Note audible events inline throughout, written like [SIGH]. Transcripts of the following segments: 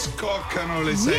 scoccano le sette.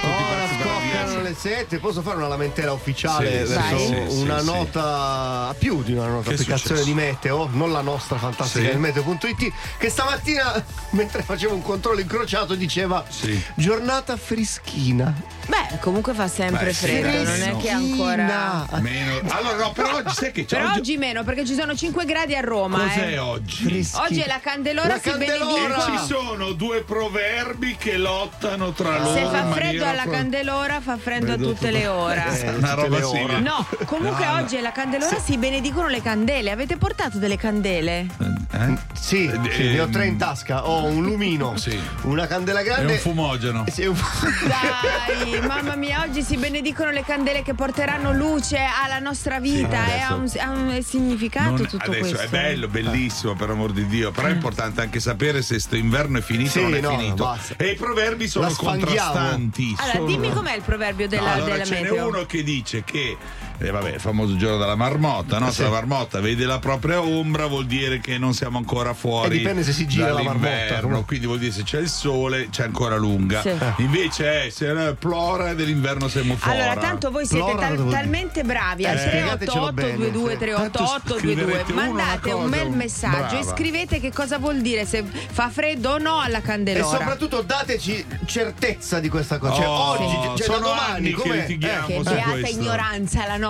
tutti Ora per la scoccano le 7, posso fare una lamentela ufficiale Sì, verso sì, sì, una sì, nota, più di una nota applicazione di meteo, non la nostra fantastica Sì. del meteo.it, che stamattina [LAUGHS] mentre facevo un controllo incrociato diceva Sì. giornata frischina. Beh, comunque fa sempre Beh, freddo, non è che ancora. Frischina. Meno. Allora, no, però oggi sai che c'è? Però oggi meno, perché ci sono 5 gradi a Roma. Cos'è eh. oggi? Freschi- Oggi è la candelora La si candelora! E benedicono. ci sono due proverbi che lottano tra loro. Se fa freddo alla pro- candelora, fa freddo a tutte tutto- le ore. Eh, Una tutte roba le ore. simile. No, comunque No, no. oggi è la candelora, si benedicono le candele. Avete portato delle candele? Eh? Sì, Eh, sì, ne ho tre in tasca, ho un lumino, [LAUGHS] Sì. una candela grande un fumogeno. Sì, un [LAUGHS] Dai, mamma mia, oggi si benedicono le candele che porteranno luce alla nostra vita Sì, e ha un, ha un significato Non- tutto adesso questo. è bello, bellissimo, per amor di Dio. Però è importante anche sapere se sto inverno è finito Sì, o non è no, finito. basta. E i proverbi sono La sfanghiamo. contrastanti. Allora, sono- dimmi com'è il proverbio della, allora della ce n'è meteo. uno che dice che eh, vabbè, il famoso giorno della marmotta, no? Se la marmotta vede la propria ombra vuol dire che non siamo ancora fuori. E dipende se si gira la dall'inverno, marmotta. Quindi vuol dire se c'è il sole, c'è ancora lunga. Sì. Invece è se eh, plora e dell'inverno siamo fuori. Allora, tanto voi siete Plora tal- talmente bravi al Eh, spiegatecelo 388 22 Tanto scriverete 388 una mandate un bel messaggio e brava. scrivete che cosa vuol dire se fa freddo o no alla E candelora. soprattutto dateci certezza di questa cosa. Cioè, Oh, oggi, cioè, sono domani, anni che com'è? litighiamo. che su beata questo. ignoranza la nostra.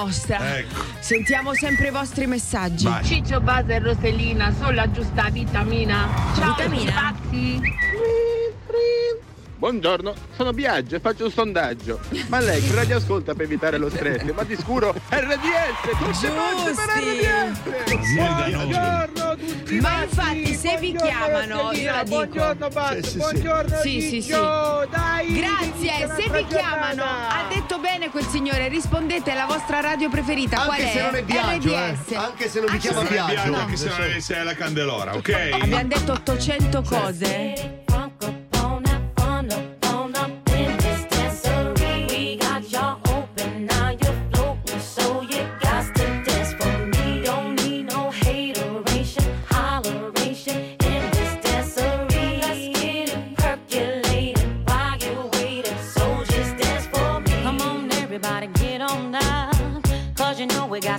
Ecco. Sentiamo sempre i vostri messaggi. Vai. Ciccio Base e Rosellina, solo la giusta vitamina. Ciao, Vitamina? pazzi. Buongiorno, sono Biagio e faccio un sondaggio. Ma lei che radio ascolta per evitare lo stress? Ma di sicuro RDS! Tutte volte per RDS! Buongiorno! Ma infatti, se vi chiamano, io la dico. Buongiorno Baz, Sì, sì, sì. buongiorno Sì, sì, Ciccio, dai! Grazie, se vi chiamano, ha detto bene quel signore, rispondete alla vostra radio preferita. Qual Anche è? se non è Biagio, eh. RDS. Anche se non vi Anche chiama se- Non è Biagio. Anche se non è- se è la candelora, ok? Abbiamo detto 800 cose.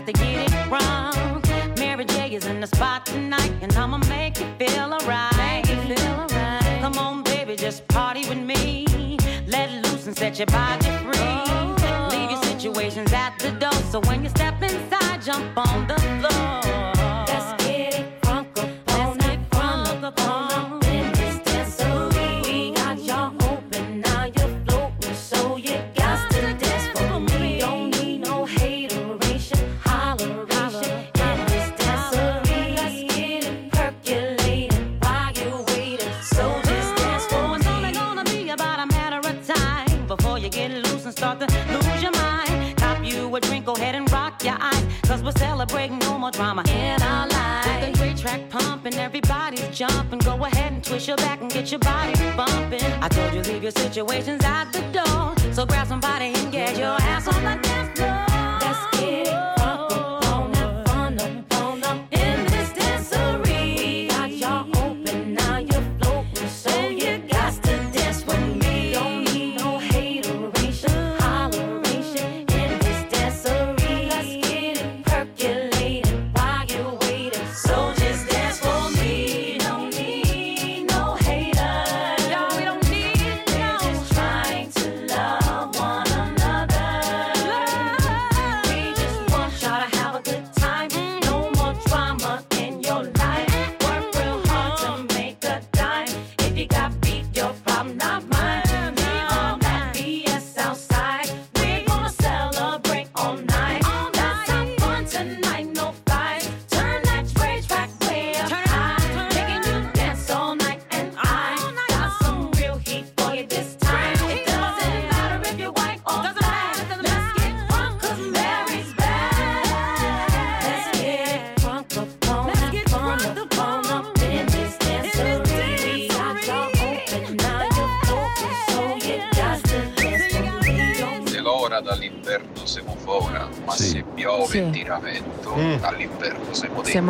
To get it wrong. Mary J is in the spot tonight, and I'ma make you feel alright. Come on, baby, just party with me. Let loose and set your body free. Oh. Leave your situations at the door, so when you jumping. Go ahead and twist your back and get your body bumping. I told you leave your situations out the door. So grab somebody and get your ass on the dance floor. Get it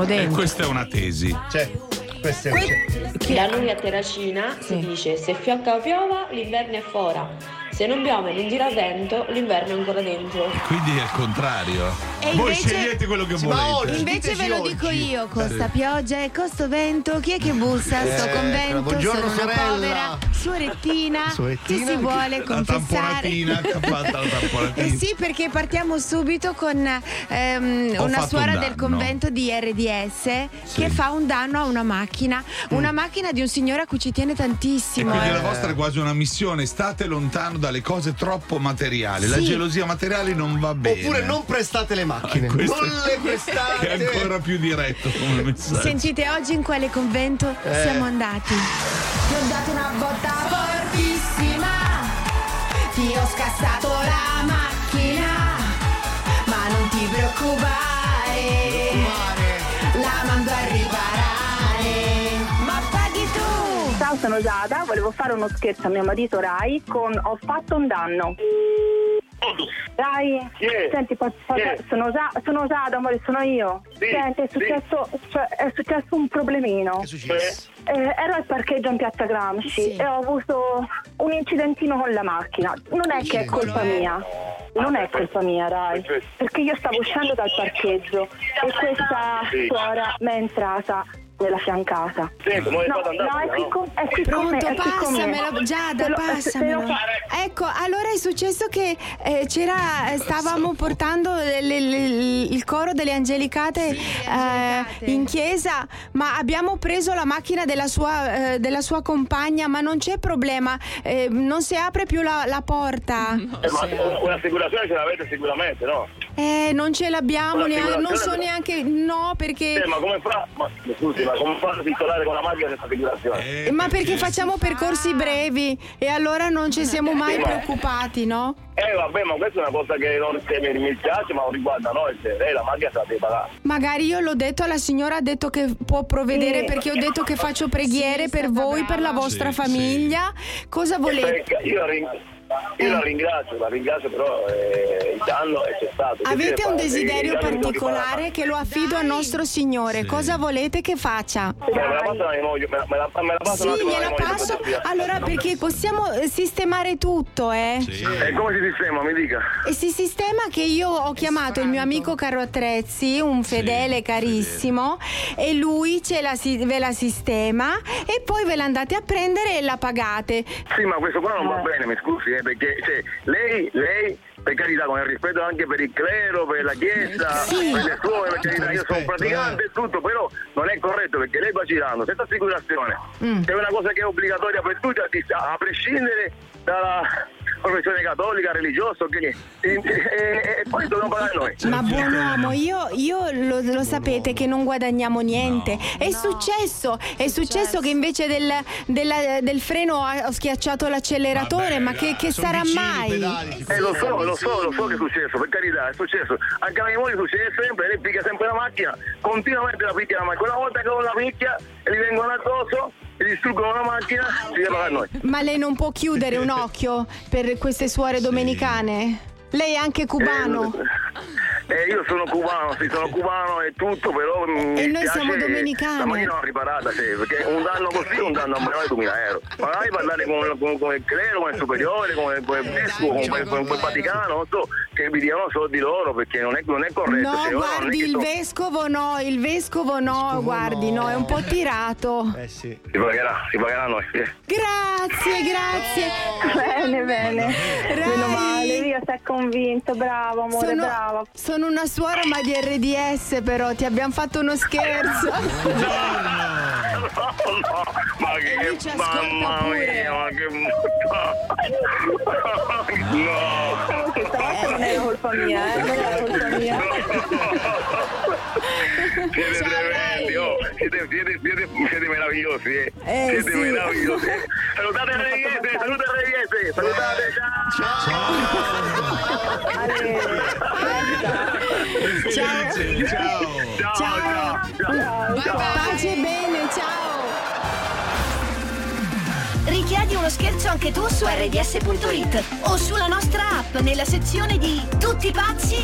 piove Sì. e tira vento, Mm. dall'inverno siamo dentro. Siamo E dentro. questa è una tesi. Cioè, Da noi a Terracina si dice se fiocca o piova l'inverno è fuori, se non piove non gira vento l'inverno è ancora dentro. Quindi è il contrario. E Voi invece- scegliete quello che Sì, volete. oggi- Invece ve lo Diteci dico oggi. io, costa pioggia e costo vento, chi è che bussa? Sto Eh, convento, buongiorno, sono una sorella. povera suorettina, Suorettina, che si vuole La confessare. tamponatina che ha fatto la tamponatina. Eh sì, perché partiamo subito con ehm, una suora un del convento di RDS che fa un danno a una macchina, una macchina di un signore a cui ci tiene E tantissimo. quindi eh. la vostra è quasi una missione, state lontano dalle cose troppo materiali. La Sì. gelosia materiale non va bene. Oppure non prestate le macchine. Questo non le [LAUGHS] prestate. Che è ancora più diretto come messaggio. Sentite oggi in quale convento Eh. siamo andati? Ti ho dato una botta ti ho scassato la macchina, ma non ti preoccupare, la mando a riparare, ma paghi tu! Ciao, sono Giada, volevo fare uno scherzo a mio marito Rai con Ho fatto un danno. Rai, senti, po- po- sono, Gia- sono Giada, amore, sono io. Senti, è successo, cioè, è successo un problemino. Che è successo? Eh, ero al parcheggio in piazza Gramsci Sì. e ho avuto un incidentino con la macchina. Non è che è colpa mia. Non è colpa mia, Rai, perché io stavo uscendo dal parcheggio e questa suora mi è entrata nella fiancata. Senti, ma è No, andato, no, è qui no? con, è qui con me, Pronto, è passamelo, Giada, lo- passamelo. Ecco, allora è successo che eh, c'era, eh, stavamo portando le- le- le- il coro delle Angelicate, eh, in chiesa, ma abbiamo preso la macchina della sua, eh, della sua compagna, ma non c'è problema, eh, non si apre più la, la porta. Eh, ma un- un'assicurazione ce l'avete sicuramente, no? Eh, non ce l'abbiamo neanche, non so neanche, no, perché... Eh, ma come fa? Ma, scusi, ma come fa a circolare con la macchina senza assicurazione? Eh, Ma perché facciamo percorsi brevi e allora non ci siamo mai Sì, ma- preoccupati, no? Eh vabbè, ma questa è una cosa che non mi, piace, ma non riguarda noi, se lei la macchina se la deve pagare. Magari io l'ho detto alla signora, ha detto che può provvedere Sì. perché ho detto che faccio preghiere Sì, per voi, per la brava. vostra Sì, famiglia. Cosa volete? Perché io la, ring- io la ringrazio, la ringrazio, però eh, il danno è c'è stato. Che Avete un desiderio particolare che lo affido al nostro Signore. Sì. Cosa volete che faccia? Eh, Me la passa la mia moglie, me la, me la, me la passa Sì, gliela passo. per. Allora, perché possiamo eh, sistemare tutto, eh? Sì. E come si sistema, mi dica? E si sistema che io ho chiamato il mio amico Caro Attrezzi, un fedele carissimo, e lui ce la ve la sistema e poi ve la andate a prendere e la pagate. Sì, ma questo qua non va bene, mi scusi, eh, perché cioè, lei, lei, per carità, con il rispetto anche per il clero, per la chiesa, Sì. per le suore, per carità, io sono rispetto, praticante e tutto, però non è corretto perché lei va girando senza assicurazione. Mm. È una cosa che è obbligatoria per tutti, a, a prescindere dalla professione cattolica, religiosa, che, e, e- e- e poi dobbiamo pagare noi. Ma buon uomo, io, io lo, lo sapete che non guadagniamo niente. È successo, è successo che invece del, della- del freno ho schiacciato l'acceleratore, Vabbè, ma che, che sarà vicini, mai? pedali, Eh lo so, lo so, lo so che è successo, per carità, è successo. Anche a mia moglie succede sempre, lei picchia sempre la macchina, continuamente la picchia la macchina. Una volta che non la picchia gli vengono addosso e distruggono la macchina, si deve pagare noi. Ma lei non può chiudere un occhio per queste suore domenicane? Lei è anche cubano. Eh, io sono cubano, sì, sono cubano e tutto, però mi E noi siamo domenicane. La macchina non riparata, sì, perché un danno così è un danno a meno di 2000 euro. Magari parlare con, con, con il clero, con il superiore, con il, con il vescovo, con, il- con il Vaticano, non so, che vi diano soldi loro, perché non è, non è corretto. No, cioè, guardi, il vescovo no, il vescovo no, Vescovo guardi, no, no. è un po' tirato. Eh sì. Si pagherà, si pagherà noi. sì. Grazie, grazie. Bene, bene. Rai. Meno male, io sei convinto, bravo amore, Sono, brava. sono una suora ma di RDS però, ti abbiamo fatto uno scherzo. [LAUGHS] No, [LAUGHS] no, ma E che, mamma pure. mia, ma che [LAUGHS] no. Non era colpa mia, eh, non era colpa mia. Siete siete, siete, siete, siete meravigliosi, eh. Eh, siete sì. meravigliosi. [LAUGHS] Salutate il Reviese, salutate il Reviese, salutate, ciao. Ciao. Felice, ciao. Ciao, ciao, ciao. ciao. Pace e bene, ciao. Richiedi uno scherzo anche tu su rds.it o sulla nostra app nella sezione di Tutti pazzi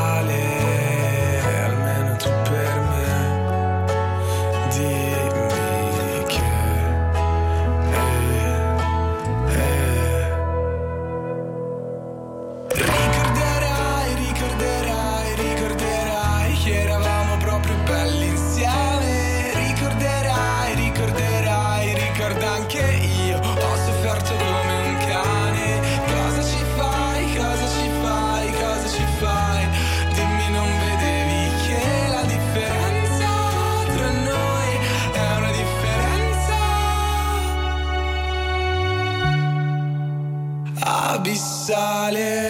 abissale.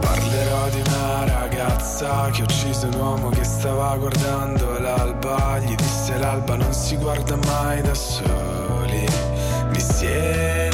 Parlerò di una ragazza che ha ucciso un uomo che stava guardando l'alba. Gli disse l'alba non si guarda mai da soli. Mi siederò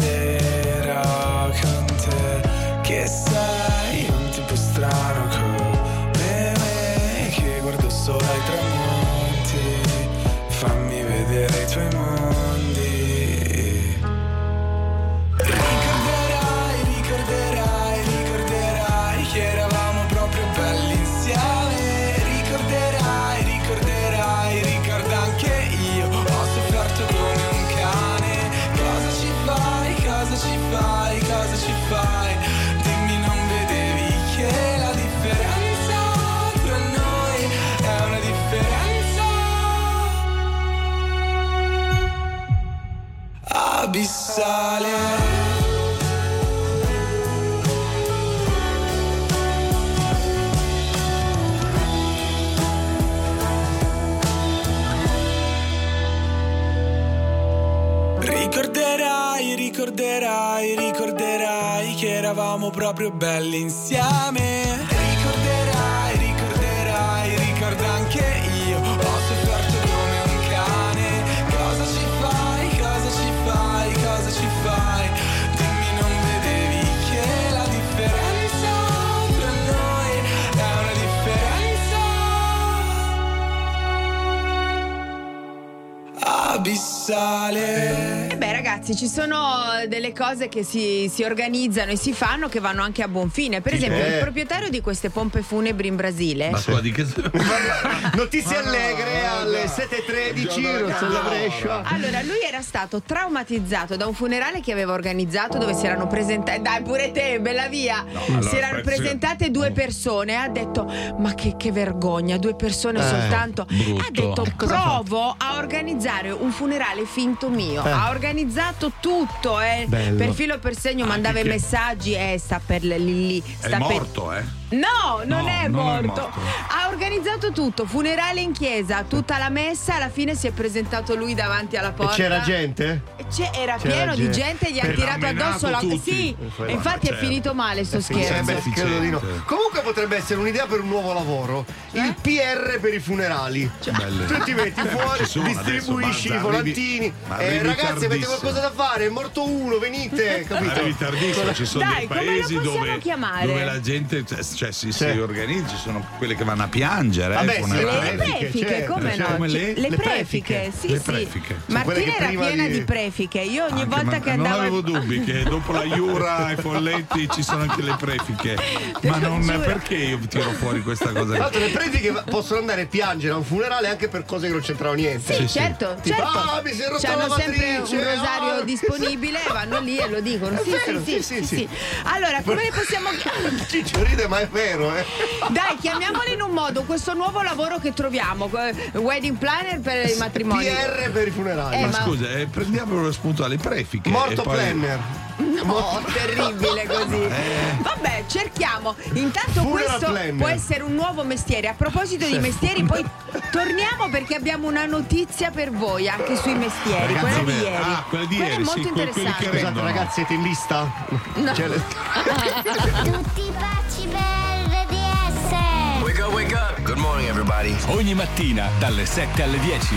abissale. Ricorderai, ricorderai, ricorderai che eravamo proprio belli insieme. Abissale. Ragazzi ci sono delle cose che si, si organizzano e si fanno che vanno anche a buon fine. Per esempio Eh. il proprietario di queste pompe funebri in Brasile. Ma scusa, di che [LAUGHS] Notizie no, allegre no, alle no. 7.13, Rossella Brescia. Allora, lui era stato traumatizzato da un funerale che aveva organizzato dove si erano presentate. Dai, pure te, bella via! allora, si erano presentate due persone. Ha detto: Ma che, che vergogna, due persone Eh, soltanto. brutto. Ha detto: Provo a organizzare un funerale finto mio. Eh. Ha organizzato tutto, eh. Bello. Per filo per segno mandava i che- messaggi. Eh, sta per lì. È sta per- morto, eh? No, non, No, è, non è morto. morto. Ha organizzato tutto, funerale in chiesa, tutta la messa, alla fine si è presentato lui davanti alla E porta. c'era gente? E c'è- era C'era pieno di gente. gente, gli ha tirato addosso la. Sì, Ma e infatti è certo. finito male sto scherzo. eh, di no. Comunque potrebbe essere un'idea per un nuovo lavoro. Il PR per i funerali. Belle. Tu ti metti fuori, distribuisci adesso, i volantini. Eh, ragazzi, avete qualcosa da fare? È morto uno, venite. Capito? Arrivi tardissimo, ci sono Dai, dei come lo paesi possiamo dove, chiamare? dove la gente cioè, cioè, si, Sì. si organizza, sono quelle che vanno a piangere. Vabbè, eh, sì, funerali. Le prefiche, prefiche, certo, come certo. no? Come le- le le prefiche, sì, Le sì. prefiche. Quelle Martina era piena di- di prefiche. Io ogni Anche, volta ma- che non andavo. avevo dubbi che dopo la Iura e Folletti ci sono anche le prefiche. [LAUGHS] Ma non giuro. perché io tiro fuori questa cosa? Tra l'altro le prefiche possono andare a piangere a un funerale anche per cose che non c'entravano niente. Sì, Sì, sì. certo, Tipo, certo. "Ah, mi si è rotta C'hanno la sempre un lavatrice, rosario ah". disponibile, vanno lì e lo dicono. Sì, sì, sì, sì, sì, sì, sì. Allora, come possiamo [LAUGHS] Ciccio ride, ma è vero, eh. Dai, chiamiamolo in un modo, questo nuovo lavoro che troviamo, eh, wedding planner per i matrimoni. PR per i funerali. Eh, Ma ma- scusa, eh, prendiamo lo spunto alle prefiche. Morto poi- planner. No, terribile così. [LAUGHS] Vabbè, cerchiamo. Intanto Funeral questo può essere un nuovo mestiere. A proposito di mestieri, poi torniamo perché abbiamo una notizia per voi anche sui mestieri, Ragazzi, quella di ieri. ah, quella di Quella ieri, è molto sì, interessante. Scusate rendono. ragazzi, siete in lista? No. Cioè, le- [LAUGHS] Tutti baci per RDS. Wake up, wake up. Good morning, everybody. Ogni mattina dalle 7 alle 10.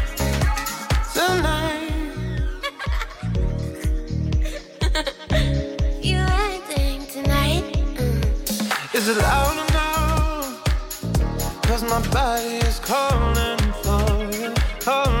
[LAUGHS] my body is calling for you, calling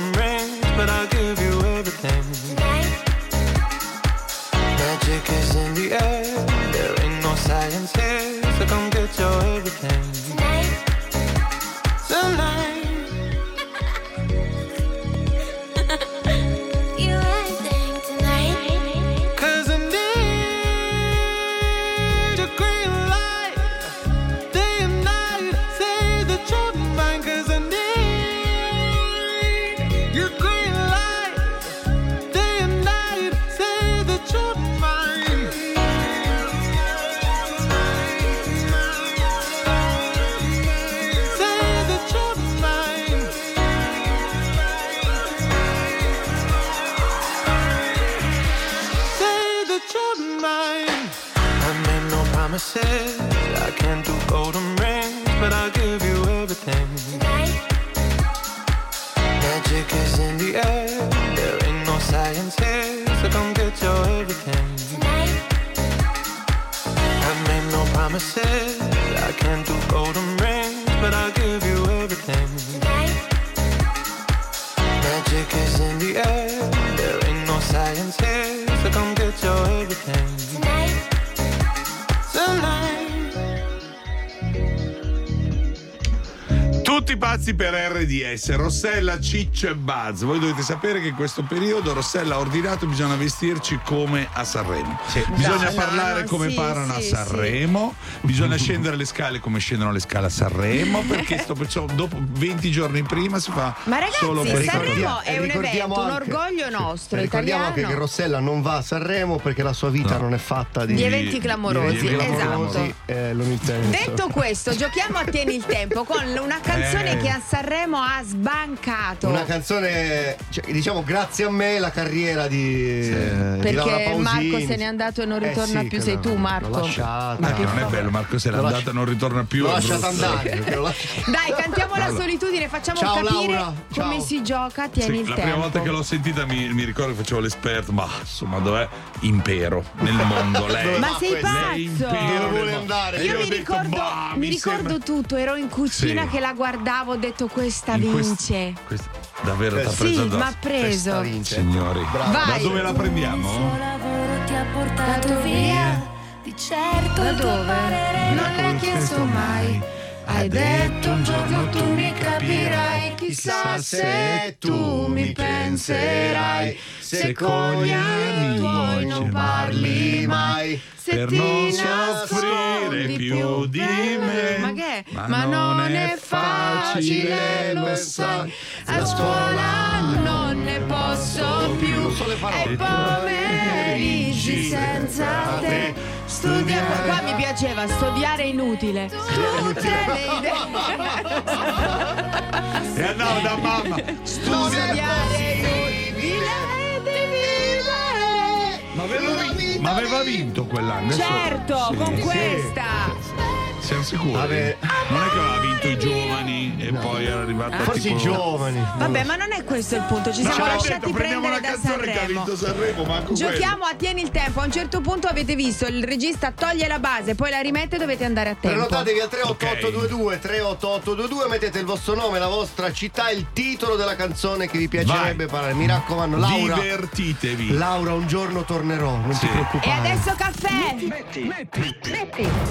Tutti pazzi per RDS, Rossella, Ciccio e Buzz. Voi dovete sapere che in questo periodo Rossella ha ordinato bisogna vestirci come a Sanremo. Bisogna No, parlare no, come sì, parlano sì, a Sanremo, bisogna [LAUGHS] scendere le scale come scendono le scale a Sanremo, perché sto pensando, dopo 20 giorni prima si fa Ma ragazzi, solo per Sanremo è un evento, un anche- orgoglio nostro, Ricordiamo anche che. Rossella non va a Sanremo perché la sua vita non è fatta di, Di eventi clamorosi, di eventi clamorosi, esatto. eh. Detto questo, giochiamo a Tieni il tempo con una canzone Eh. che a Sanremo ha sbancato. Una canzone, cioè, diciamo, grazie a me la carriera di, eh, di Laura Perché. Marco se n'è andato e non Eh ritorna sì, più, sei tu Marco. L'ho lasciata. Ma che non è bello, Marco se n'è andata e non ritorna più. L'ho lasciata andare. Dai, cantiamo la solitudine, facciamo Ciao, capire Laura, ciao. come si gioca, tieni Sì, il la tempo. prima volta che l'ho sentita mi, mi ricordo che facevo l'esperto, ma insomma dov'è? Impero nel mondo. Lei. Ma sei pazzo? impero Io mi ricordo, "Bah, mi ricordo sembra-" tutto, ero in cucina Sì. che la guardavo guardavo ho detto questa In quest- vince. Questa- davvero Eh, t'ha sì, preso addosso. ma ha preso. Signori, Bravo. da Vai. dove la prendiamo? lavoro ti ha portato via. Di certo Da il tuo dove? parere Non l'hai chiesto mai. Hai detto un giorno tu mi capirai. Chissà se tu mi penserai. Se con gli tuoi non parli mai. Se Per ti non soffrire più di me. Ma che? Ma Ma non è facile, lo sai. A scuola non ne posso più. E pomeriggi [LAUGHS] senza te. Studiare. Qua mi piaceva studiare inutile. Tutte le idee. [LAUGHS] E andavo da mamma. Studiare inutile. Ma aveva, vi- ma aveva vinto quell'anno? Certo, Sì. con Sì. questa. Siamo sicuri? Vabbè. Non è che aveva vinto i giovani e poi era arrivata Forse tipo... i giovani. Vabbè, ma non è questo il punto, ci No, siamo lasciati detto, prendiamo prendere una da canzone che ha Sanremo. vinto Sanremo, Giochiamo a tieni il tempo. A un certo punto avete visto il regista toglie la base, poi la rimette e dovete andare a tempo. Prenotatevi al 38822 38822 mettete il vostro nome, la vostra città il titolo della canzone che vi piacerebbe parlare. Mi raccomando, quello. Laura. Divertitevi. Laura, un giorno tornerò, non Sì. ti preoccupare. E adesso caffè.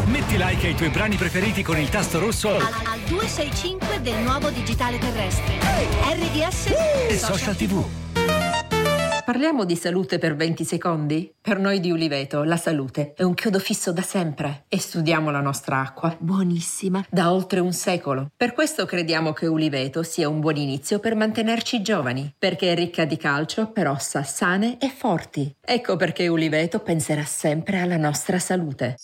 Metti like ai tuoi brani preferiti con il tasto rosso Al, al 265 del nuovo digitale terrestre. RDS e social tv. Parliamo di salute per 20 secondi? Per noi di Uliveto la salute è un chiodo fisso da sempre e studiamo la nostra acqua. Buonissima. Da oltre un secolo. Per questo crediamo che Uliveto sia un buon inizio per mantenerci giovani, perché è ricca di calcio per ossa sane e forti. Ecco perché Uliveto penserà sempre alla nostra salute.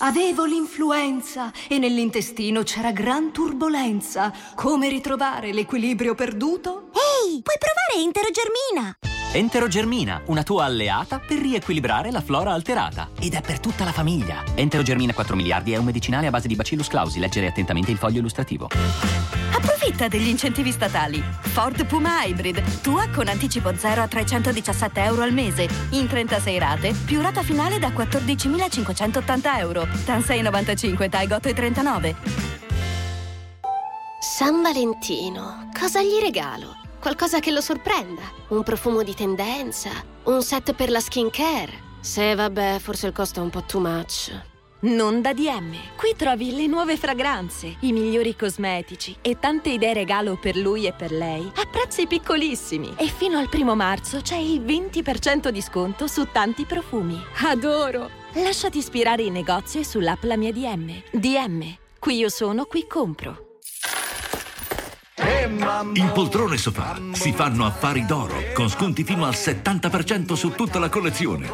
Avevo l'influenza e nell'intestino c'era gran turbolenza. Come ritrovare l'equilibrio perduto? Ehi, puoi provare Enterogermina! Enterogermina, una tua alleata per riequilibrare la flora alterata. Ed è per tutta la famiglia. Enterogermina 4 miliardi è un medicinale a base di Bacillus clausi. Leggere attentamente il foglio illustrativo. Approfitta degli incentivi statali. Ford Puma Hybrid, tua con anticipo 0 a 317 euro al mese, in 36 rate, più rata finale da 14.580 euro. TAN 6,95, TAI 8,39. San Valentino, cosa gli regalo? Qualcosa che lo sorprenda? Un profumo di tendenza? Un set per la skincare? Se vabbè, forse il costo è un po' too much. Non da DM. Qui trovi le nuove fragranze, i migliori cosmetici e tante idee regalo per lui e per lei a prezzi piccolissimi. E fino al primo marzo c'è il 20% di sconto su tanti profumi. Adoro! Lasciati ispirare in negozio e sull'app La mia DM. DM. Qui io sono, qui compro. In poltrone sofà si fanno affari d'oro con sconti fino al 70% su tutta la collezione.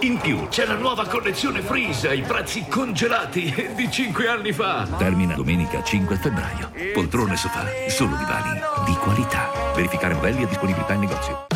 In più c'è la nuova collezione Freeze ai prezzi congelati [LAUGHS] di 5 anni fa. Termina domenica 5 febbraio. Poltrone sofà, solo divani di qualità. Verificare modelli e disponibilità in negozio.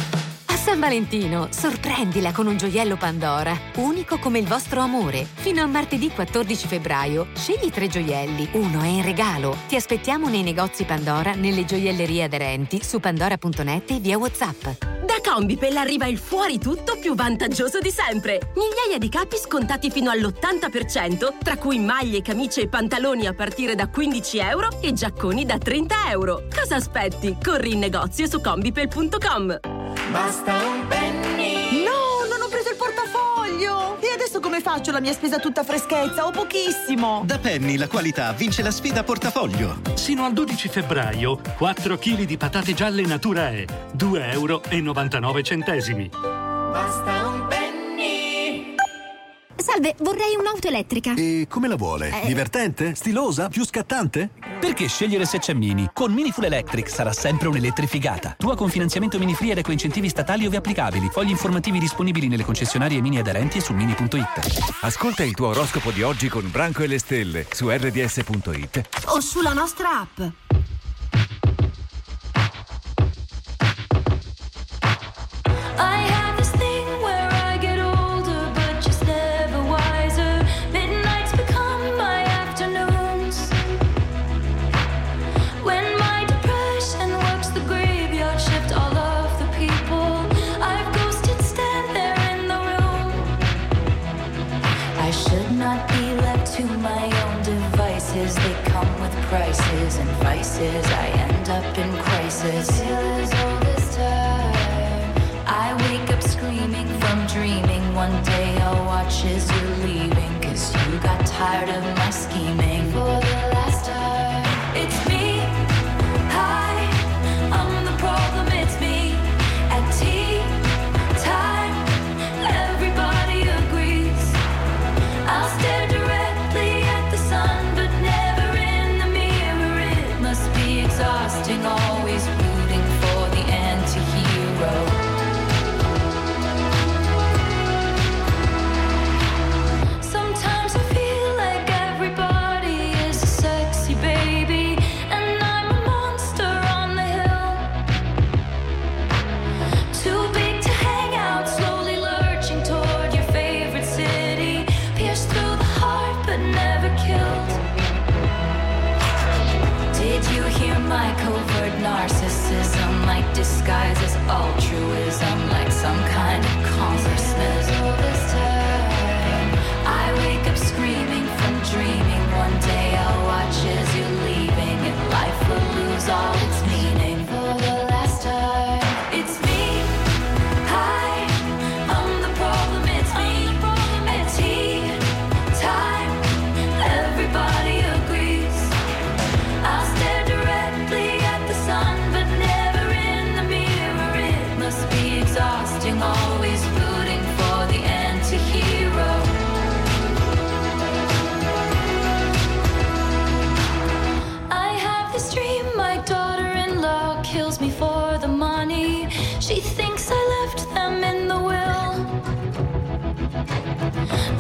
San Valentino, sorprendila con un gioiello Pandora, unico come il vostro amore. Fino a martedì 14 febbraio, scegli tre gioielli, uno è in regalo. Ti aspettiamo nei negozi Pandora, nelle gioiellerie aderenti, su pandora.net e via WhatsApp. Da Combipel arriva il fuori tutto più vantaggioso di sempre. Migliaia di capi scontati fino all'80%, tra cui maglie, camicie e pantaloni a partire da 15 euro e giacconi da 30 euro. Cosa aspetti? Corri in negozio su combipel.com. Basta un penny. No, non ho preso il portafoglio! E adesso come faccio la mia spesa tutta freschezza? Ho pochissimo! Da Penny la qualità vince la sfida portafoglio. Sino al 12 febbraio, 4 kg di patate gialle Natura E, 2,99 euro. Basta un penny. Salve, vorrei un'auto elettrica. E come la vuole? Eh. Divertente? Stilosa? Più scattante? Perché scegliere se c'è Mini? Con Mini Full Electric sarà sempre un'elettrificata. Tua con finanziamento Mini Free ed ecoincentivi statali ove applicabili. Fogli informativi disponibili nelle concessionarie Mini aderenti e su mini.it. Ascolta il tuo oroscopo di oggi con Branco e le stelle su rds.it. O sulla nostra app.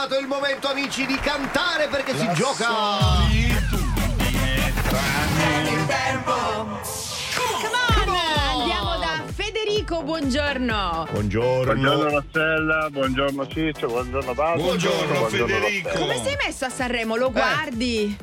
Arrivato il momento, amici, di cantare perché si gioca. Come on! Andiamo da Federico, buongiorno. Buongiorno. Buongiorno Rossella, buongiorno Ciccio, buongiorno Paolo. Rossella. Come sei messo a Sanremo? Lo guardi?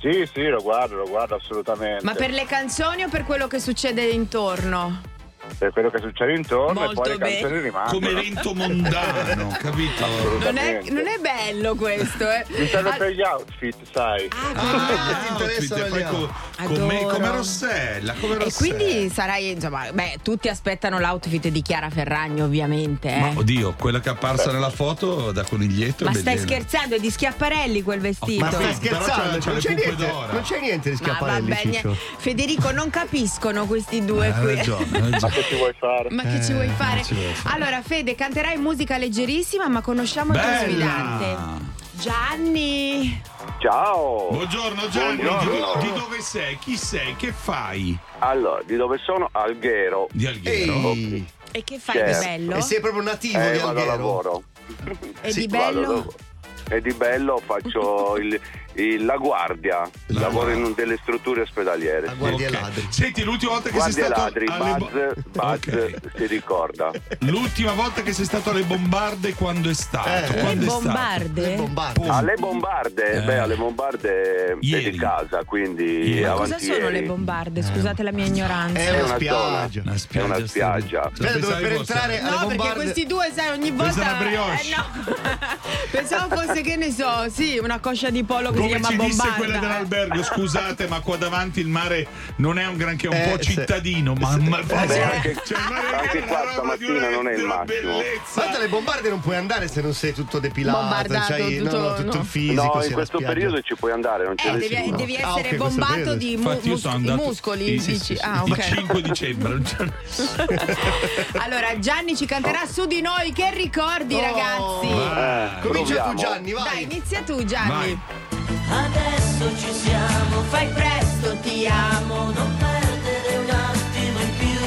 Sì, sì, lo guardo, lo guardo assolutamente. Ma per le canzoni o per quello che succede intorno? Per quello che succede intorno Molto e poi le bene. canzoni rimangono. Come evento mondano, [LAUGHS] capito? Non è, non è bello questo, eh. Mi serve Al- per gli outfit, sai. Outfit, e poi co- come, Adoro. come Rossella, come E Rossella. quindi sarai, insomma, beh, tutti aspettano l'outfit di Chiara Ferragni, ovviamente. Eh. Ma oddio, quella che è apparsa nella foto da coniglietto. Ma è stai scherzando? È di Schiapparelli quel vestito? Ma stai scherzando? c'ha- c'ha non, c'è niente, non c'è niente di Ma Schiaparelli, vabbè. Federico, non capiscono questi due Hai qui. ragione, ragione. [LAUGHS] Ma che ci vuoi fare? Ma che ci Eh, vuoi fare? che ci vuoi fare? Allora, Fede, canterai musica leggerissima, ma conosciamo il tuo Bella! sfidante. Gianni! Ciao! Buongiorno Gianni, Buongiorno. Di, di dove sei? Chi sei? Che fai? Allora, di dove sono? Alghero. Di Alghero? Ehi. E che fai Certo. di bello? E sei proprio nativo Eh, di vado a Alghero? lavoro. E di Vado a bello? E di bello faccio [LAUGHS] il- la guardia, La lavoro guardia. in delle strutture ospedaliere. La guardia Ok. ladri. Senti, l'ultima volta che Guardia sei stato ladri, alle Buzz, Buzz Ok. si ricorda. L'ultima volta che sei stato alle bombarde quando è stato? Eh. Quando Le è stato? bombarde? Le bombarde. Alle bombarde, Eh. beh, alle bombarde Ieri. di casa, quindi Ieri. Cosa sono le bombarde? Scusate la mia ignoranza. È È una una spiaggia. Una è una spiaggia spiaggia. Aspetta, dove per entrare alle No, perché bombarde. questi due, sai, ogni volta. è. Eh, no. [LAUGHS] Pensavo fosse che ne so, sì, una coscia di pollo [LAUGHS] che Come ci disse quella dell'albergo, scusate, ma qua davanti il mare non è un granché, un Eh, po' sì. cittadino, ma, ma Vabbè, anche, cioè, il mare anche è qua stamattina non è il massimo. Guarda, le bombarde non puoi andare se non sei tutto depilato. Bombardato, c'hai- no, tutto- no, tutto no. il fisico. No, in questo spiaggia. periodo ci puoi andare, non c'è Eh, devi, nessuno. devi Ah, essere ok, questo bombato di mu- mus- muscoli, sì, sì, dici? sì, ah, il ok. 5 dicembre. non c'è- Allora, Gianni ci canterà su di noi. Che ricordi, ragazzi? Eh, Comincia tu. Gianni, vai. Dai, inizia tu, Gianni. Vai. Adesso ci siamo, fai presto, ti amo, non perdere un attimo in più.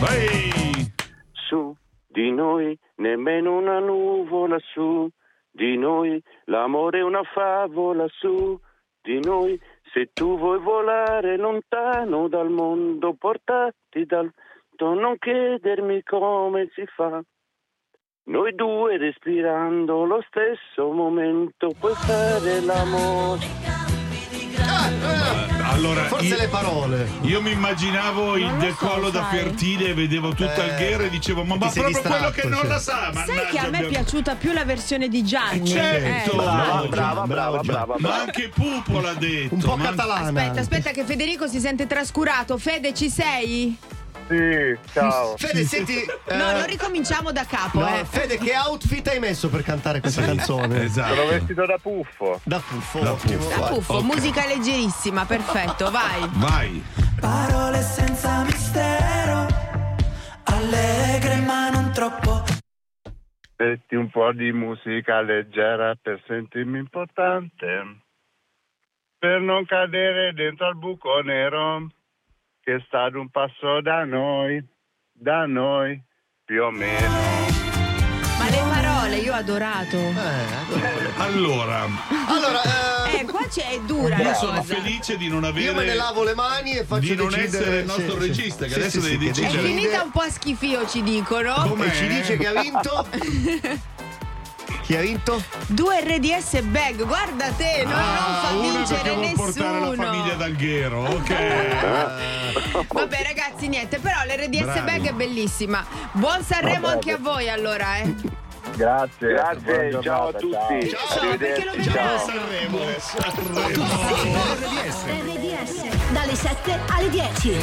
Vai! Su di noi nemmeno una nuvola su di noi l'amore è una favola su di noi se tu vuoi volare lontano dal mondo portati dal non chiedermi come si fa noi due respirando lo stesso momento puoi fare l'amore Allora, Forse io, le parole. io mi immaginavo il Non lo so, decollo da sai. Fertile e vedevo tutta Eh, il ghiera e dicevo, ma, ma sei proprio quello che non sì. la sa. Sai che a me è piaciuta più la versione di Gianni. Certo. Eh, brava brava brava brava, Ma anche Pupo l'ha detto. Un po' ma- catalana. Aspetta, aspetta, che Federico si sente trascurato. Fede, ci sei? Sì, ciao. [LAUGHS] Fede, senti. eh, No, non ricominciamo da capo, no, eh. Fede, che outfit hai messo per cantare questa canzone? [LAUGHS] Esatto. Sono vestito da puffo. Da puffo, Da ottimo. puffo. Da puffo, Ok. musica leggerissima, perfetto, vai. Vai. Parole senza mistero, allegre ma non troppo. Metti un po' di musica leggera per sentirmi importante. Per non cadere dentro al buco nero che sta ad un passo da noi, da noi, più o meno. Ma le parole, io ho adorato. Allora, Allora, eh, Eh, qua c'è è dura io sono cosa. felice di non avere. io me ne lavo le mani e faccio di non decidere essere il nostro sì, regista, sì. che Sì, adesso sì, devi È decidere. decide. finita un po' a schifio, ci dicono. Com'è? E ci dice che ha vinto. [LAUGHS] Chi ha vinto? Due RDS bag, guarda te, non, non Ah, fa vincere vuol portare la famiglia nessuno. d'Alghero, ok. [LAUGHS] Vabbè ragazzi, niente, però l'RDS Bravi. bag è bellissima. Buon Sanremo anche a voi allora, eh. Grazie. Grazie, ciao a tutti. Ne so, perché lo vedo Ciao. Sanremo. RDS. Dalle 7 alle 10. Le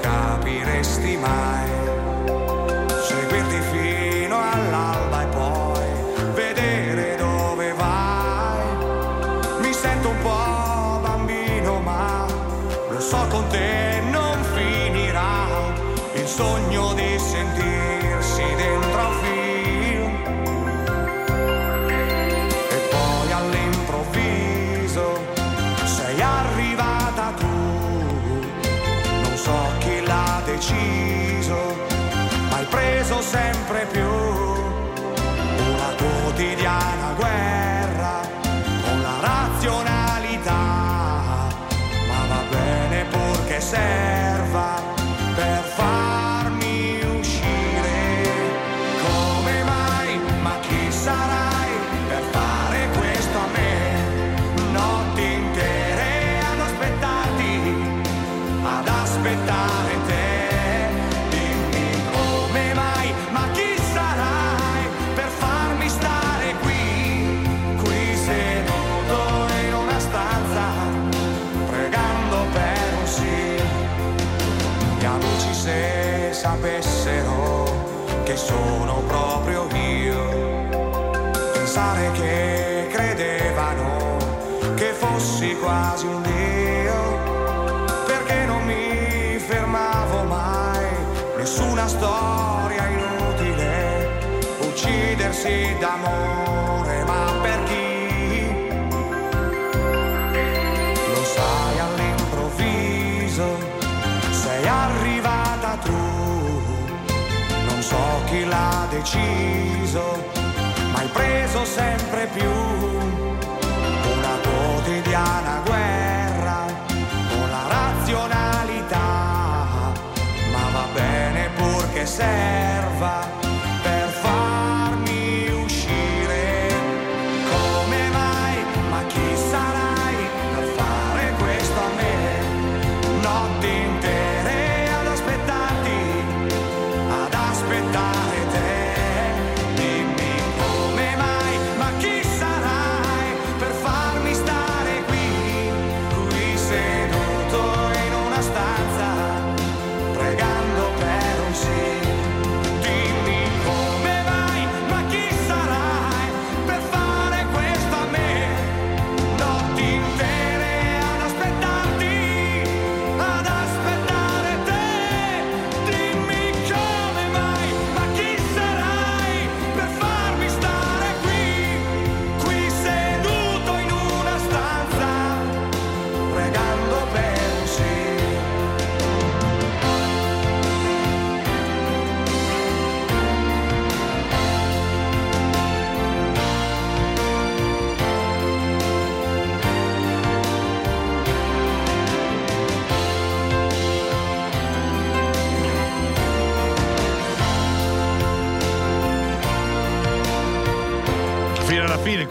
capiresti mai. sad. Sapessero che sono proprio io, pensare che credevano che fossi quasi un dio, perché non mi fermavo mai, nessuna storia inutile, uccidersi d'amore, chi l'ha deciso, ma hai preso sempre più. Una quotidiana guerra con la razionalità, ma va bene purché serva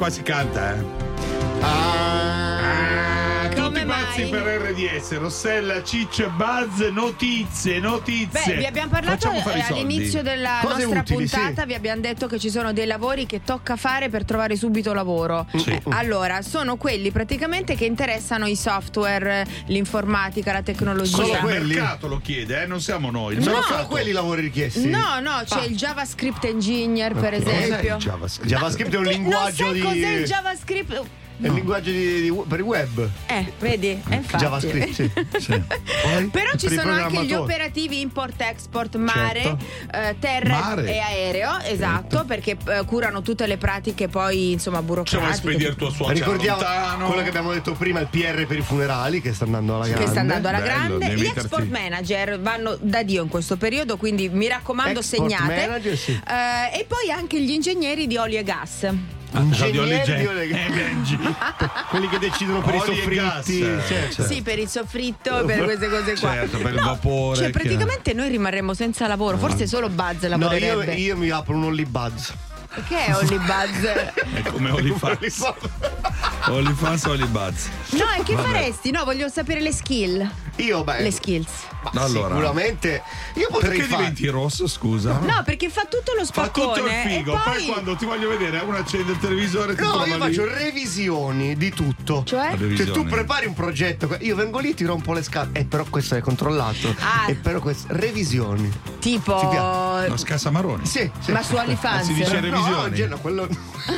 alla fine, qua si canta, eh. Ah, pazzi per RDS, Rossella, Ciccio e Buzz, notizie, notizie. Beh, vi abbiamo parlato eh, all'inizio della Cose nostra utili, puntata, sì. vi abbiamo detto che ci sono dei lavori che tocca fare per trovare subito lavoro. Sì. Eh, allora, sono quelli praticamente che interessano i software, l'informatica, la tecnologia. Solo il mercato lo chiede, eh? non siamo noi. No. Sono quelli i lavori richiesti? No, no, c'è Ah. il JavaScript Engineer, per Ok. esempio. Cos'è il JavaScript? JavaScript è un linguaggio non sai di- cos'è il JavaScript? È il linguaggio di- di- per il web. Eh, vedi? Eh, infatti. JavaScript, sì. [LAUGHS] Però ci sono anche gli operativi import-export mare, Certo. eh, terra Mare. e aereo, esatto, perché eh, curano tutte le pratiche poi insomma burocratiche. Ricordiamo quello che abbiamo detto prima, il PR per i funerali che sta andando alla grande. che sta andando alla Bello, grande. Gli metterti- export manager vanno da Dio in questo periodo, quindi mi raccomando, Export segnate. manager, sì. Eh, e poi anche gli ingegneri di olio e gas. Ingegneri e gas. Quelli che decidono per i Oli e soffritti. gas, certo. Sì, per il soffritto, per queste cose qua. Certo, per il No, vapore. Cioè, che- praticamente noi rimarremo senza lavoro, forse solo Buzz No, io, lavorerebbe. io mi apro un Only Buzz. Che è Only Buzz? È come OnlyFans. OnlyFans o OnlyBuzz? No, e che Vabbè. faresti? No, voglio sapere le skill. Io, beh. Le skills. Ma Allora. sicuramente. Io potrei Perché fare. diventi rosso, scusa? No, perché fa tutto lo Fa spaccone. tutto il figo, e poi... poi, quando ti voglio vedere uno accende il televisore ti No, io lì. faccio revisioni di tutto. Cioè? Cioè, Revisioni. tu prepari un progetto, io vengo lì, ti rompo le scatole. Eh, però questo è controllato. Ah. E però questo. Revisioni. tipo. Ci piace. No, scassa Maroni. Sì, sì. Ma su OnlyFans? Si dice No, revisioni. no, no, quello.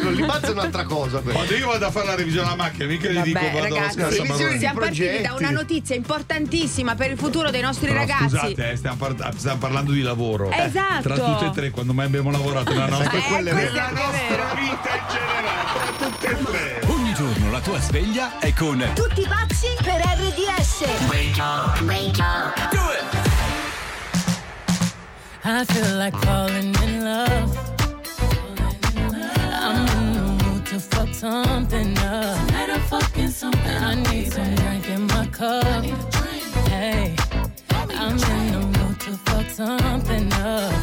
L'Olibazz è un'altra cosa. [LAUGHS] quello. Quando io vado a fare la revisione alla macchina, mica gli dico vado ragazzi, Maroni. di siamo partiti da una notizia importantissima per il futuro dei nostri Però ragazzi. Scusate, eh, stiamo, par- stiamo parlando di lavoro. Esatto. Tra tutte e tre, quando mai abbiamo lavorato nella nostra, Eh, questo nella nostra vita in generale. Tra tutte e tre. Ogni giorno la tua sveglia è con Tutti pazzi per RDS. I feel like falling in love. The mood to fuck something up. I need some drink in my cup. Hey, I'm in the mood to fuck something up.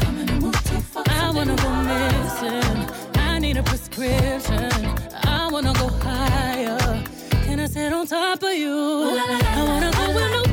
i'm wanna go missing. I need a prescription. I wanna go higher. Can I sit on top of you? I wanna go where nobody's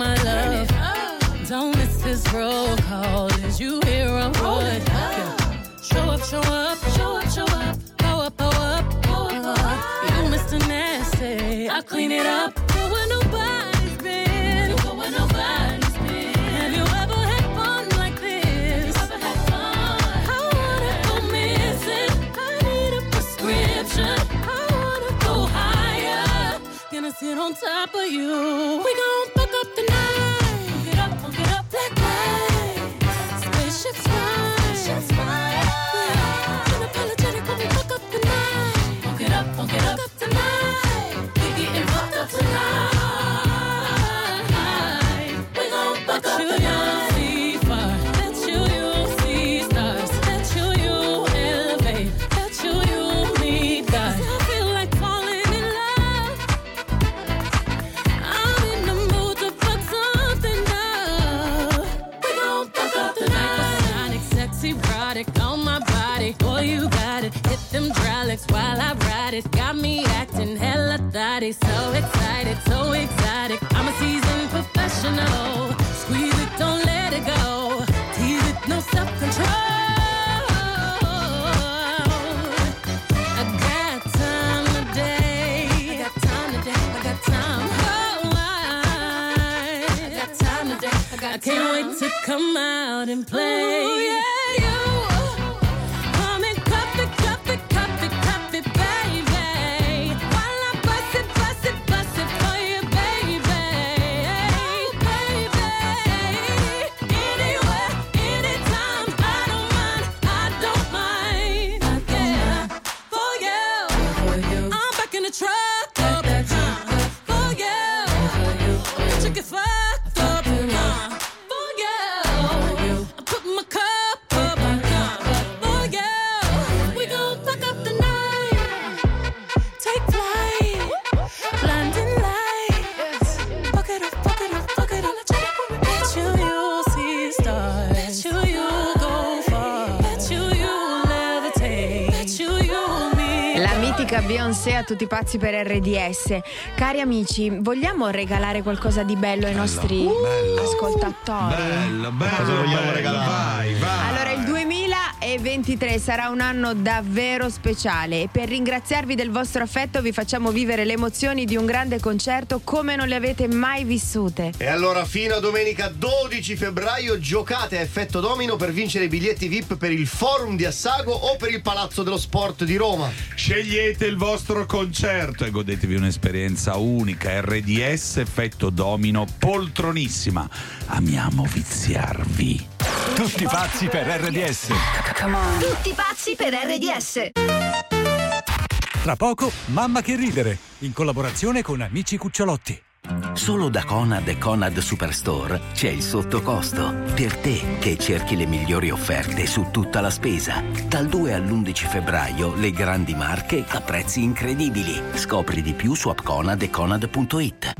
my love. Don't miss this roll call. Did you hear a word? Show up, show up, show up, show up. Go up, go up, go up. Uh, you Mr. Nasty, I clean it up. Go where nobody's been. Go where nobody's been. Have you ever had fun like this? Have you ever had fun? I wanna go missing. I need a prescription. I wanna go higher. Gonna sit on top of you. We gon' fuck up the it's time. so excited, so exotic. I'm a seasoned professional. Squeeze it, don't let it go. Tease it, no self control. Oh, I can't wait to come out and play. Ooh, yeah. Beyoncé a tutti pazzi per RDS. Cari amici, vogliamo regalare qualcosa di bello ai nostri ascoltatori? Bello, bello. Cosa vogliamo bello, regalare? Vai, vai. Allora, il 2023 sarà un anno davvero speciale e per ringraziarvi del vostro affetto vi facciamo vivere le emozioni di un grande concerto come non le avete mai vissute. E allora fino a domenica 12 febbraio giocate a effetto domino per vincere i biglietti VIP per il Forum di Assago o per il Palazzo dello Sport di Roma. Scegliete il vostro concerto e godetevi un'esperienza unica. RDS effetto domino poltronissima. Amiamo viziarvi. Tutti pazzi per RDS. Tutti pazzi per RDS. Tra poco, Mamma che ridere, in collaborazione con Amici Cucciolotti. Solo da Conad e Conad Superstore c'è il sottocosto. Per te che cerchi le migliori offerte su tutta la spesa. Dal 2 all'11 febbraio le grandi marche a prezzi incredibili. Scopri di più su appconad e conad.it.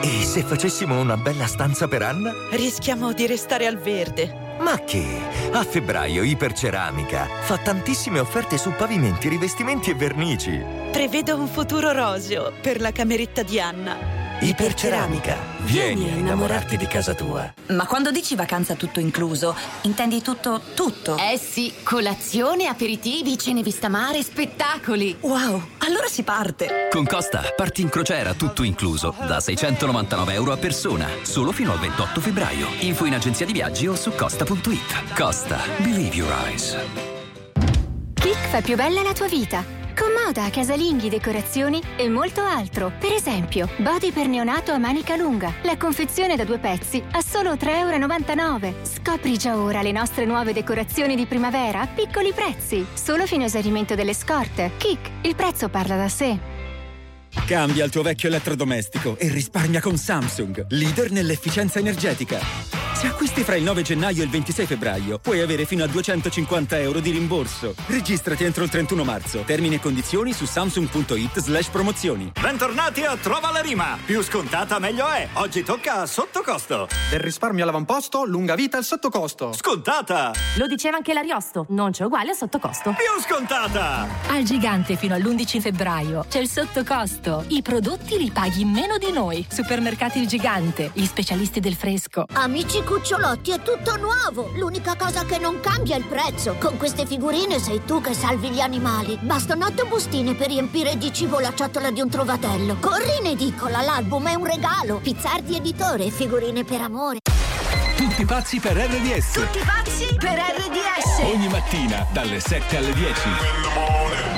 E se facessimo una bella stanza per Anna? Rischiamo di restare al verde. Ma che? A febbraio Iperceramica fa tantissime offerte su pavimenti, rivestimenti e vernici. Prevedo un futuro roseo per la cameretta di Anna. Iperceramica. Vieni a innamorarti di casa tua. Ma quando dici vacanza tutto incluso, intendi tutto, tutto? Eh sì, colazione, aperitivi, cene vista mare, spettacoli. Wow, allora si parte. Con Costa parti in crociera tutto incluso da 699 euro a persona, solo fino al 28 febbraio. Info in agenzia di viaggi o su costa.it. Costa, believe your eyes. Kik fa più bella la tua vita. Con moda, casalinghi, decorazioni e molto altro. Per esempio, body per neonato a manica lunga. La confezione da due pezzi a solo 3,99 euro. Scopri già ora le nostre nuove decorazioni di primavera a piccoli prezzi. Solo fino a esaurimento delle scorte. Kik, il prezzo parla da sé. Cambia il tuo vecchio elettrodomestico e risparmia con Samsung, leader nell'efficienza energetica. Se acquisti fra il 9 gennaio e il 26 febbraio, puoi avere fino a 250 euro di rimborso. Registrati entro il 31 marzo. Termini e condizioni su samsung.it slash promozioni. Bentornati a Trova la Rima. Più scontata meglio è. Oggi tocca a sottocosto. Del risparmio all'avamposto, lunga vita al sottocosto. Scontata. Lo diceva anche l'Ariosto, non c'è uguale a sottocosto. Più scontata. Al gigante fino all'11 febbraio c'è il sottocosto. I prodotti li paghi meno di noi. Supermercati Il Gigante, gli specialisti del fresco. Amici cucciolotti è tutto nuovo. L'unica cosa che non cambia è il prezzo. Con queste figurine sei tu che salvi gli animali. Bastano otto bustine per riempire di cibo la ciotola di un trovatello. Corri in edicola, l'album è un regalo. Pizzardi editore, figurine per amore. Tutti pazzi per RDS. Tutti pazzi per RDS. Ogni mattina dalle 7 alle 10.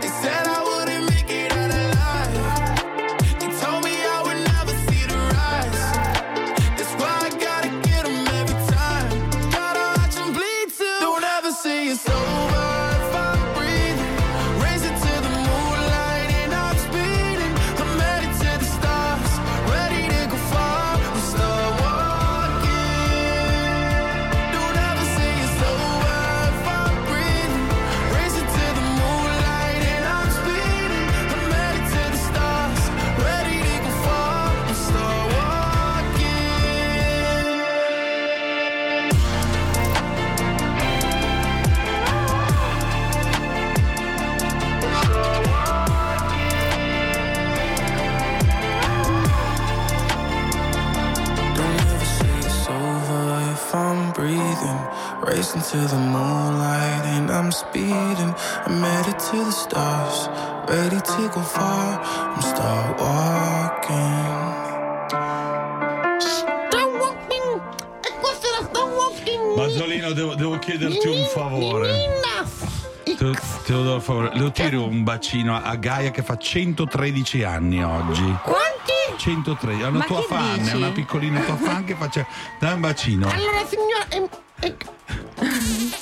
Bacino a- Gaia che fa 113 anni oggi. Quanti? 113, è una Ma tua fan, dici? è una piccolina tua fan che faccia. Dai un bacino. Allora, signora. eh,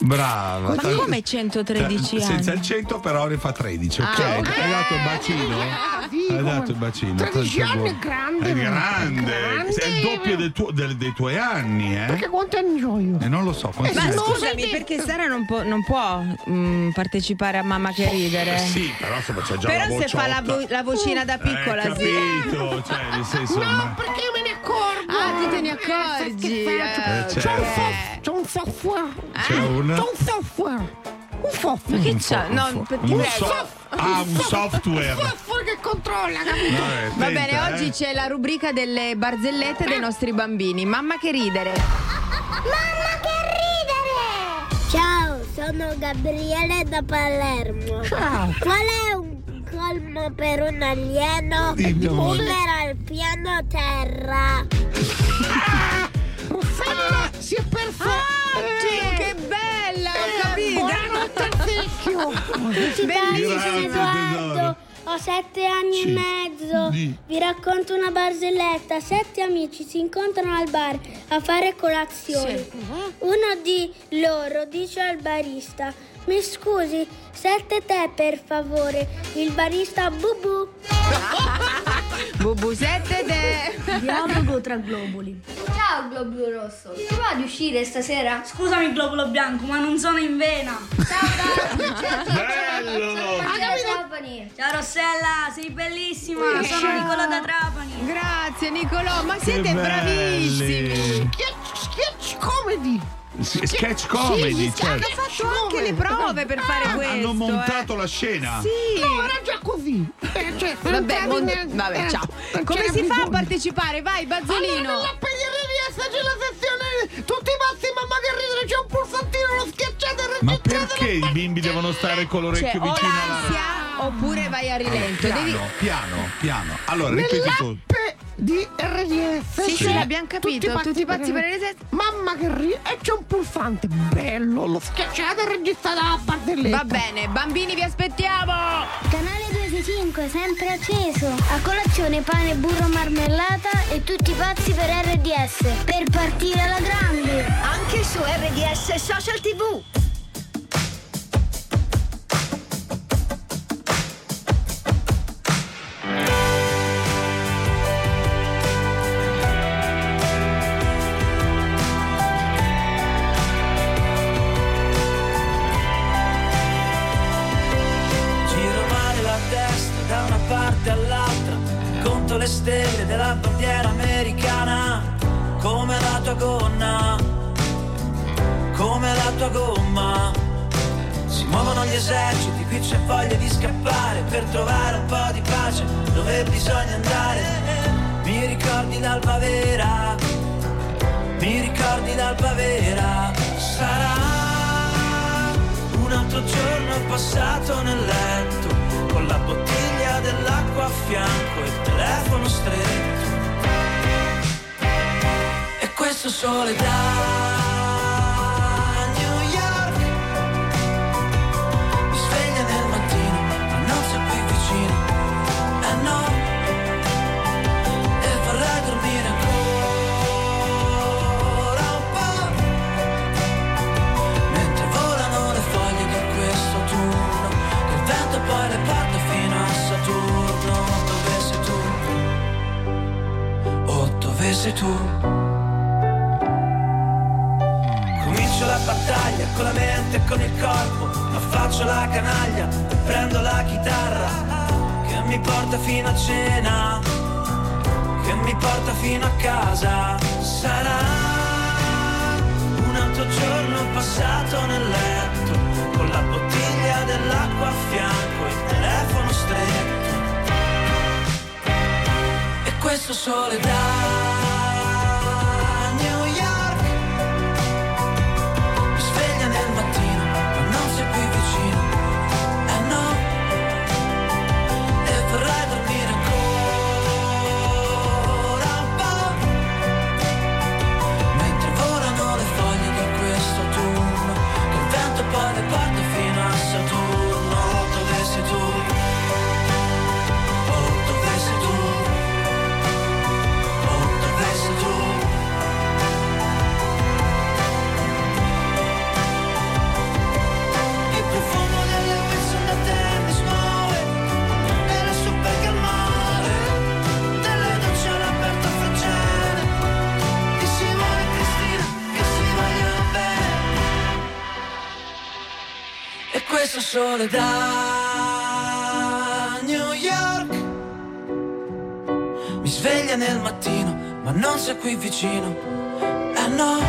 Brava. Ma come 113 Eh, Senza il anni? 100 però ne fa 13, ok? Ah. Hai dato il bacino? Sì, Hai dato il bacino. 13 tanto anni è grande. È grande. Grande. È il doppio del tuo- del- dei tuoi anni, eh? Perché quanti anni ho io? E non lo so. quanti Ma scusami, perché Sara non può, non può, mm, partecipare a Mamma che ridere. Eh sì, però insomma c'è già Però la se fa la, vo- la vocina da piccola, eh, sì. capito, cioè nel senso ma- Perché io me ne accorgo. Ah, tu te ne accorgi. Che faccio? Eh, C'ho un certo. soft- C'ho un software. C'è un- software. Un software. Ma che c'ha? fo- No, un fo- per- un ti so- prego. ah, un software. Un software controlla, capito? Vabbè, Va tenta, bene, eh. oggi c'è la rubrica delle barzellette dei nostri bambini. Mamma che ridere. Mamma che ridere! Ciao, sono Gabriele da Palermo. Ciao. Qual è un colmo per un alieno? Vivere al piano terra. Rossella si è persa. Sì, che bella, ho capito. Buonanotte al secchio. Ho sette anni Sì. e mezzo. Di. Vi racconto una barzelletta. Sette amici si incontrano al bar a fare colazione. Uno di loro dice al barista: Mi scusi, sette tè per favore. Il barista bubu. [LAUGHS] Bubu sette te. Dialogo tra globuli. Ciao globulo rosso, ti va di uscire stasera? Scusami, globulo bianco, ma non sono in vena. Bello! Ciao Rossella, sei bellissima. Sono Nicola da Trapani. Grazie Nicolò, ma siete belli. bravissimi. Sketch comedy. Sì, Sketch comedy, sì, hanno certo. fatto anche le prove per fare Han- questo. Hanno montato eh. la scena. Sì. No, era già così. Eh, cioè, Vabbè, mon- nel- vabbè, eh, ciao. non Come si fa a bisogno. partecipare? Vai, Bazzolino. Allora, nella pediereria c'è la sezione tutti pazzi, mamma che ridere, c'è un pulsantino, lo schiacciate e Ma perché i bimbi devono stare con Cioè, l'orecchio o vicino alla l'ansia oppure vai a rilento. Piano, Devi... piano, piano. Allora, ripeti tu. di RDS. Sì, sì, l'abbiamo capito, tutti pazzi per RDS. Mamma che ridere, e c'è un pulsante bello, lo schiacciate e registrate la barzelletta. Va bene, bambini vi aspettiamo. Canale 25, sempre acceso. A colazione pane, burro, marmellata e tutti pazzi per RDS. Per partire alla grande. Anche su RDS Social TV. Passato nel letto con la bottiglia dell'acqua a fianco e il telefono stretto. E questo sole da sei tu. Comincio la battaglia con la mente e con il corpo ma faccio la canaglia e prendo la chitarra che mi porta fino a cena che mi porta fino a casa. Sarà un altro giorno passato nel letto con la bottiglia dell'acqua a fianco il telefono stretto. E questo sole da questo sole da New York. Mi sveglia nel mattino ma non sei qui vicino. Eh no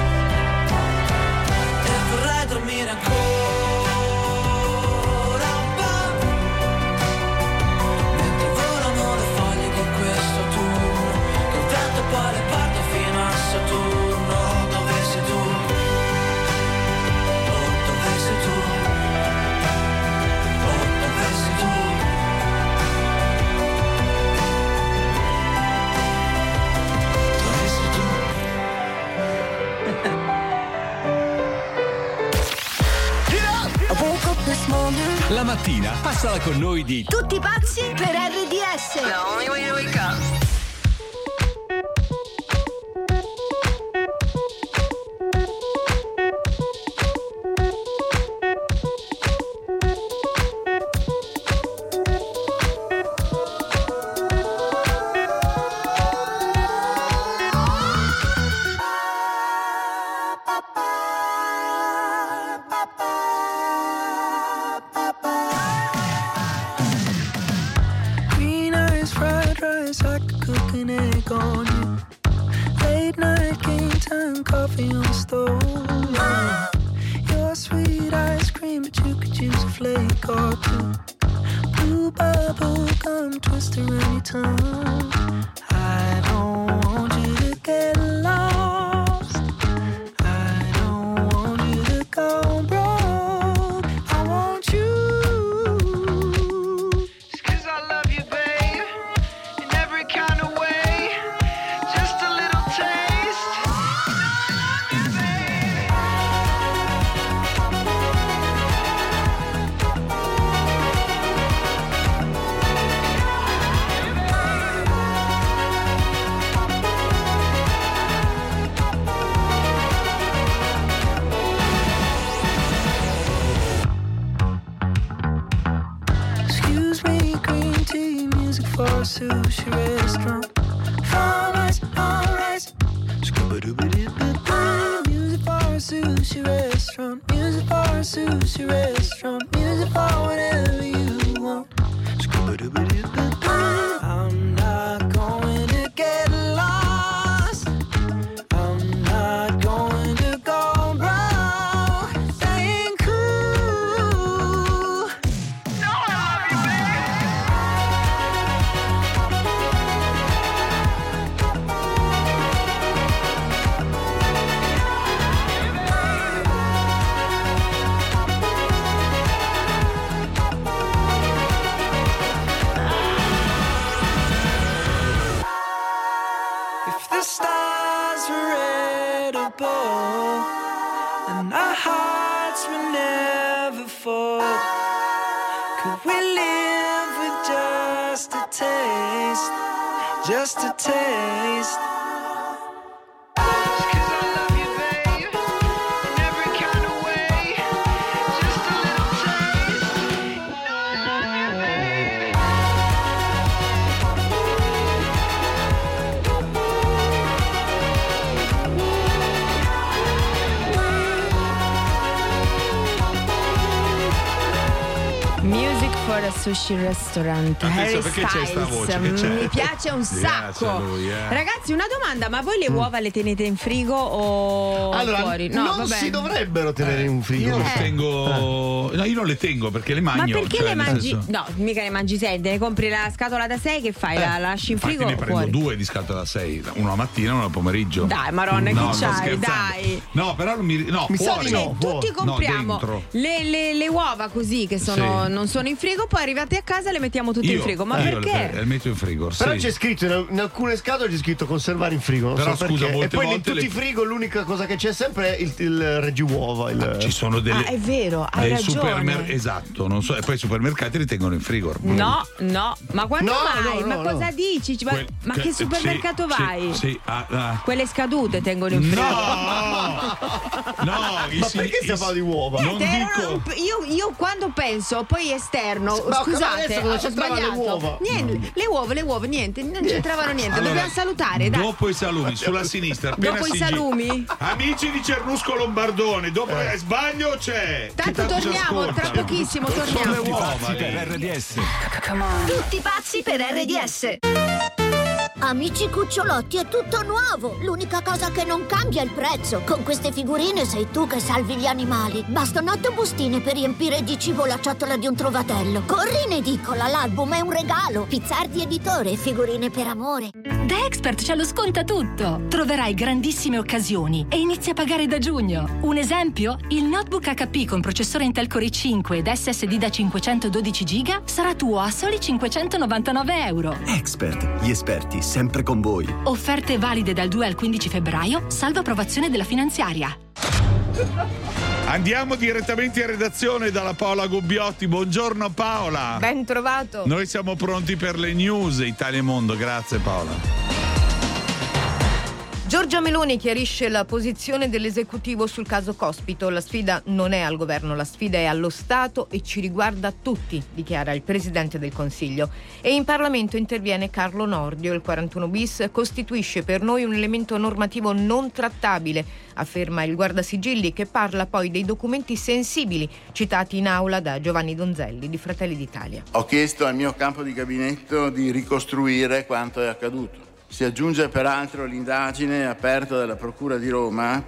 La mattina passala con noi di Tutti pazzi per RDS. The only way to wake up. Sushi restaurant. Harry perché c'è sta Styles. voce? Che Mm, c'è? Mi piace un sacco. lui, eh. Ragazzi, una domanda: ma voi le uova le tenete in frigo o Allora, fuori? No, non vabbè. si dovrebbero tenere in un frigo. Io le Eh. tengo. No, io non le tengo perché le Ma mangio. perché cioè, le mangi? senso- No, mica le mangi sei, te ne compri la scatola da 6 che fai? La lasci in Infatti frigo ne o prendo fuori? due di scatola da 6, uno la mattina e uno al pomeriggio. Dai, Maronna, no, sto c'hai? Dai. No, però non mi. No, Mi sa fuori di no, tutti No, compriamo dentro. le, le- le uova così che sono- Sì. non sono in frigo, poi arrivati a casa le mettiamo tutte Io, in frigo. Ma io perché? Le, le metto in frigo. Però sì. c'è scritto in, in alcune scatole c'è scritto conservare in frigo. Non Però so scusa, perché. molte e poi in volte tutti le- i frigo l'unica cosa che c'è sempre è il, il reggiuova. Il... Ci sono delle. Ah, è vero, hai dei ragione. supermer- esatto, non so, e poi i supermercati li tengono in frigo. No, no, ma quando No, mai? no, ma no, cosa no. dici? Ma, Quel- ma che- supermercato sì, vai? Sì, sì, ah, ah. Quelle scadute tengono in frigo. No, [LAUGHS] i Ma si- perché i- stiamo parlando di uova? Non Niente, dico. io, io quando penso poi esterno, Ma scusate, ho c'entravano le sbagliato. uova? Niente, le uova, le uova, niente, non c'entravano niente. Allora, Dobbiamo salutare, dai. Dopo i salumi, sulla sinistra. Dopo i salumi? Amici di Cernusco Lombardone, dopo eh, sbaglio c'è. Tanto torniamo, tra pochissimo torniamo. le uova, Pazzi per RDS. Tutti pazzi per RDS. Amici cucciolotti, è tutto nuovo. L'unica cosa che non cambia è il prezzo. Con queste figurine sei tu che salvi gli animali. Bastano otto bustine per riempire di cibo la ciotola di un trovatello. Corri in edicola, l'album è un regalo. Pizzardi editore, figurine per amore. Da Expert ce lo sconta tutto. Troverai grandissime occasioni e inizi a pagare da giugno. Un esempio? Il notebook HP con processore Intel Core i5 ed SSD da 512 GB sarà tuo a soli 599 euro. Expert, gli esperti sempre con voi. Offerte valide dal 2 al 15 febbraio, salvo approvazione della finanziaria. Andiamo direttamente in redazione dalla Paola Gubbiotti. Buongiorno Paola. Ben trovato. Noi siamo pronti per le news Italia e Mondo. Grazie Paola. Giorgia Meloni chiarisce la posizione dell'esecutivo sul caso Cospito. La sfida non è al governo, la sfida è allo Stato e ci riguarda tutti, dichiara il Presidente del Consiglio. E in Parlamento interviene Carlo Nordio. Il 41 bis costituisce per noi un elemento normativo non trattabile, afferma il Guardasigilli che parla poi dei documenti sensibili citati in aula da Giovanni Donzelli di Fratelli d'Italia. Ho chiesto al mio campo di gabinetto di ricostruire quanto è accaduto. Si aggiunge peraltro l'indagine aperta dalla Procura di Roma